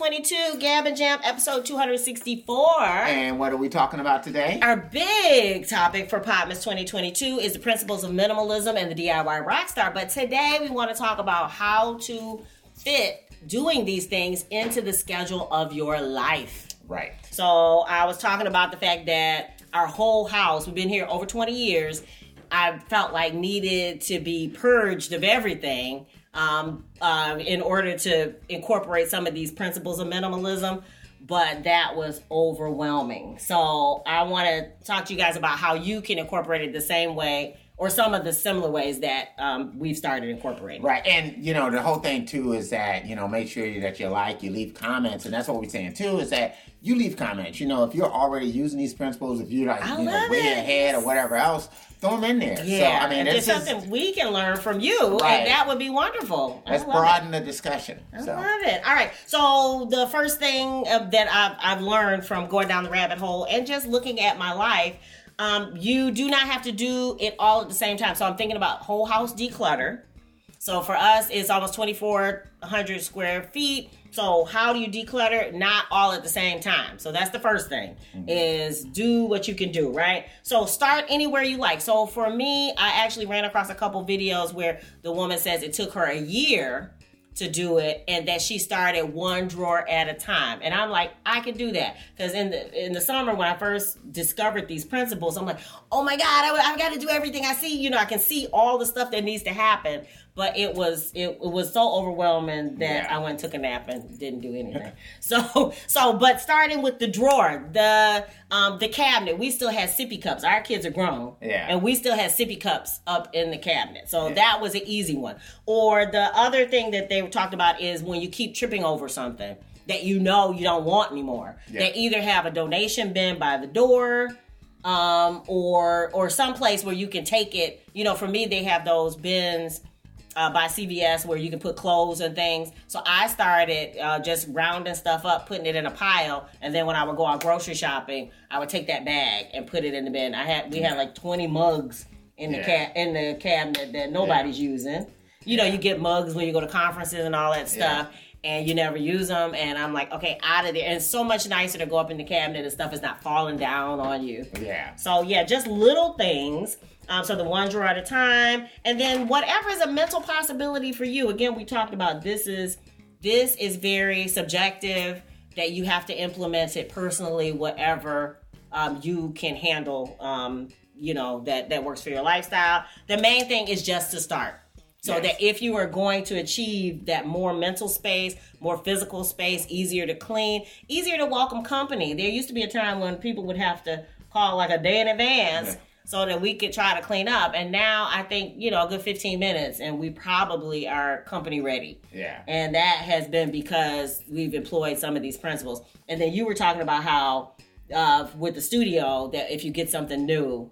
2022 Gab and Jam episode 264. And what are we talking about today? Our big topic for Podmas 2022 is the principles of minimalism and the DIY rockstar. But today we want to talk about how to fit doing these things into the schedule of your life. Right. So I was talking about the fact that our whole house, we've been here over 20 years, I felt like needed to be purged of everything um, uh, in order to incorporate some of these principles of minimalism. But that was overwhelming. So I want to talk to you guys about how you can incorporate it the same way or some of the similar ways that um, we've started incorporating. Right. And, you know, the whole thing, too, is that, you know, make sure that you like, you leave comments. And that's what we're saying, too, is that you leave comments. You know, if you're already using these principles, if you're like, I you know, way it. ahead or whatever else, throw them in there. Yeah, So, I mean, it's something we can learn from you, Right. and that would be wonderful. Let's love it. the discussion. I so, love it. All right. So the first thing uh, that I've, I've learned from going down the rabbit hole and just looking at my life, um, you do not have to do it all at the same time. So I'm thinking about whole house declutter. So for us, it's almost 2,400 square feet. So how do you declutter? Not all at the same time. So that's the first thing is do what you can do, right? So start anywhere you like. So for me, I actually ran across a couple videos where the woman says it took her a year to do it and that she started one drawer at a time. And i'm like i can do that. Because in the in the summer when i first discovered these principles i'm like oh my god I, have got to do everything. I see you know i can see all the stuff that needs to happen but it was it, it was so overwhelming that Yeah. i went and took a nap and didn't do anything so so but starting with the drawer the um the cabinet we still had sippy cups our kids are grown Yeah. and we still had sippy cups up in the cabinet so Yeah. that was an easy one or the other thing that they talked about is when you keep tripping over something that you know you don't want anymore Yeah. they either have a donation bin by the door um, or or someplace where you can take it you know for me they have those bins uh, by CVS where you can put clothes and things. So I started uh, just rounding stuff up, putting it in a pile, and then when I would go out grocery shopping, I would take that bag and put it in the bin. I had we had like twenty mugs in the Yeah. ca- in the cabinet that nobody's using. You know, you get mugs when you go to conferences and all that stuff. And you never use them, and I'm like, okay, out of there. And it's so much nicer to go up in the cabinet and stuff is not falling down on you. yeah. So yeah, just little things. Um, so the one drawer at a time, and then whatever is a mental possibility for you. Again, we talked about this is this is very subjective that you have to implement it personally, whatever um, you can handle. Um, you know that that works for your lifestyle. The main thing is just to start. So Yes. that if you are going to achieve that more mental space, more physical space, easier to clean, easier to welcome company. There used to be a time when people would have to call like a day in advance Yeah. So that we could try to clean up. And now I think, you know, a good 15 minutes and we probably are company ready. Yeah. And that has been because we've employed some of these principles. And then you were talking about how uh, with the studio that if you get something new,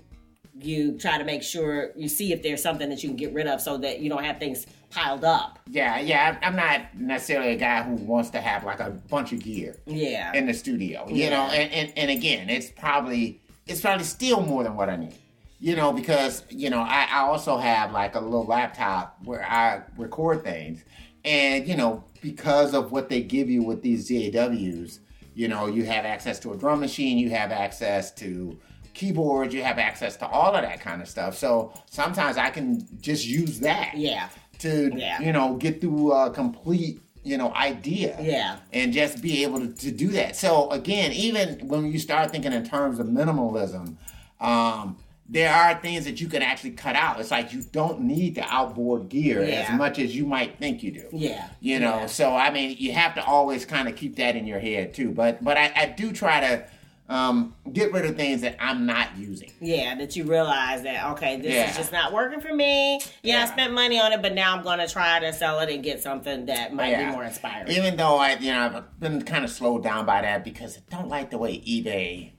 you try to make sure you see if there's something that you can get rid of so that you don't have things piled up. Yeah, yeah. I'm not necessarily a guy who wants to have like a bunch of gear Yeah. in the studio. You Yeah. know, and, and and again, it's probably it's probably still more than what I need. You know, because you know, I, I also have like a little laptop where I record things, and you know, because of what they give you with these DAWs, you know, you have access to a drum machine, you have access to keyboards, you have access to all of that kind of stuff. So sometimes I can just use that yeah. to Yeah. you know get through a complete you know idea Yeah. and just be able to, to do that so again even when you start thinking in terms of minimalism um there are things that you can actually cut out it's like you don't need the outboard gear Yeah. as much as you might think you do Yeah. you know Yeah. so i mean you have to always kind of keep that in your head too but but i, I do try to um, get rid of things that i'm not using Yeah, that you realize that okay, this Yeah. is just not working for me. Yeah, I spent money on it, but now I'm gonna try to sell it and get something that might Yeah. be more inspiring. even though i you know i've been kind of slowed down by that because i don't like the way ebay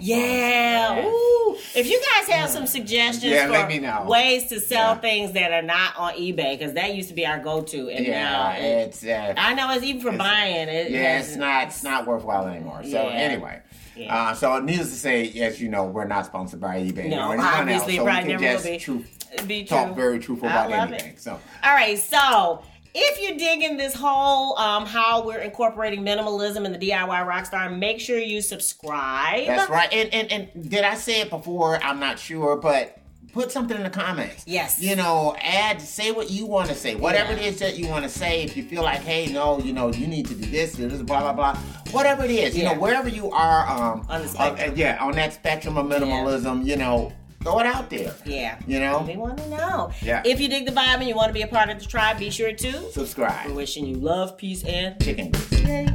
Yeah. Ooh. If you guys have some suggestions Yeah, for let me know. ways to sell Yeah. things that are not on eBay, because that used to be our go-to, and yeah now it's uh, I know it's even for It's- buying it. yeah, it's hasn't- it's not worthwhile anymore. So Yeah. anyway, Yeah. uh, so needless to say, as you know, we're not sponsored by eBay No, or obviously, else, so probably never will be. truth, Be talk true. very truthful I about anything. it. So All right, so if you're digging this whole um, how we're incorporating minimalism in the DIY Rockstar, make sure you subscribe. That's right. And, and and did I say it before? I'm not sure, but put something in the comments. Yes. You know, add, say what you want to say. Whatever Yeah. it is that you want to say. If you feel like, hey, no, you know, you need to do this, do this, blah, blah, blah. Whatever it is, you know, wherever you are, um, On the uh, spectrum. uh, yeah, on that spectrum of minimalism, you know, throw it out there. Yeah. You know? We want to know. Yeah. If you dig the vibe and you want to be a part of the tribe, be sure to. Subscribe. We're wishing you love, peace, and Chicken. yay.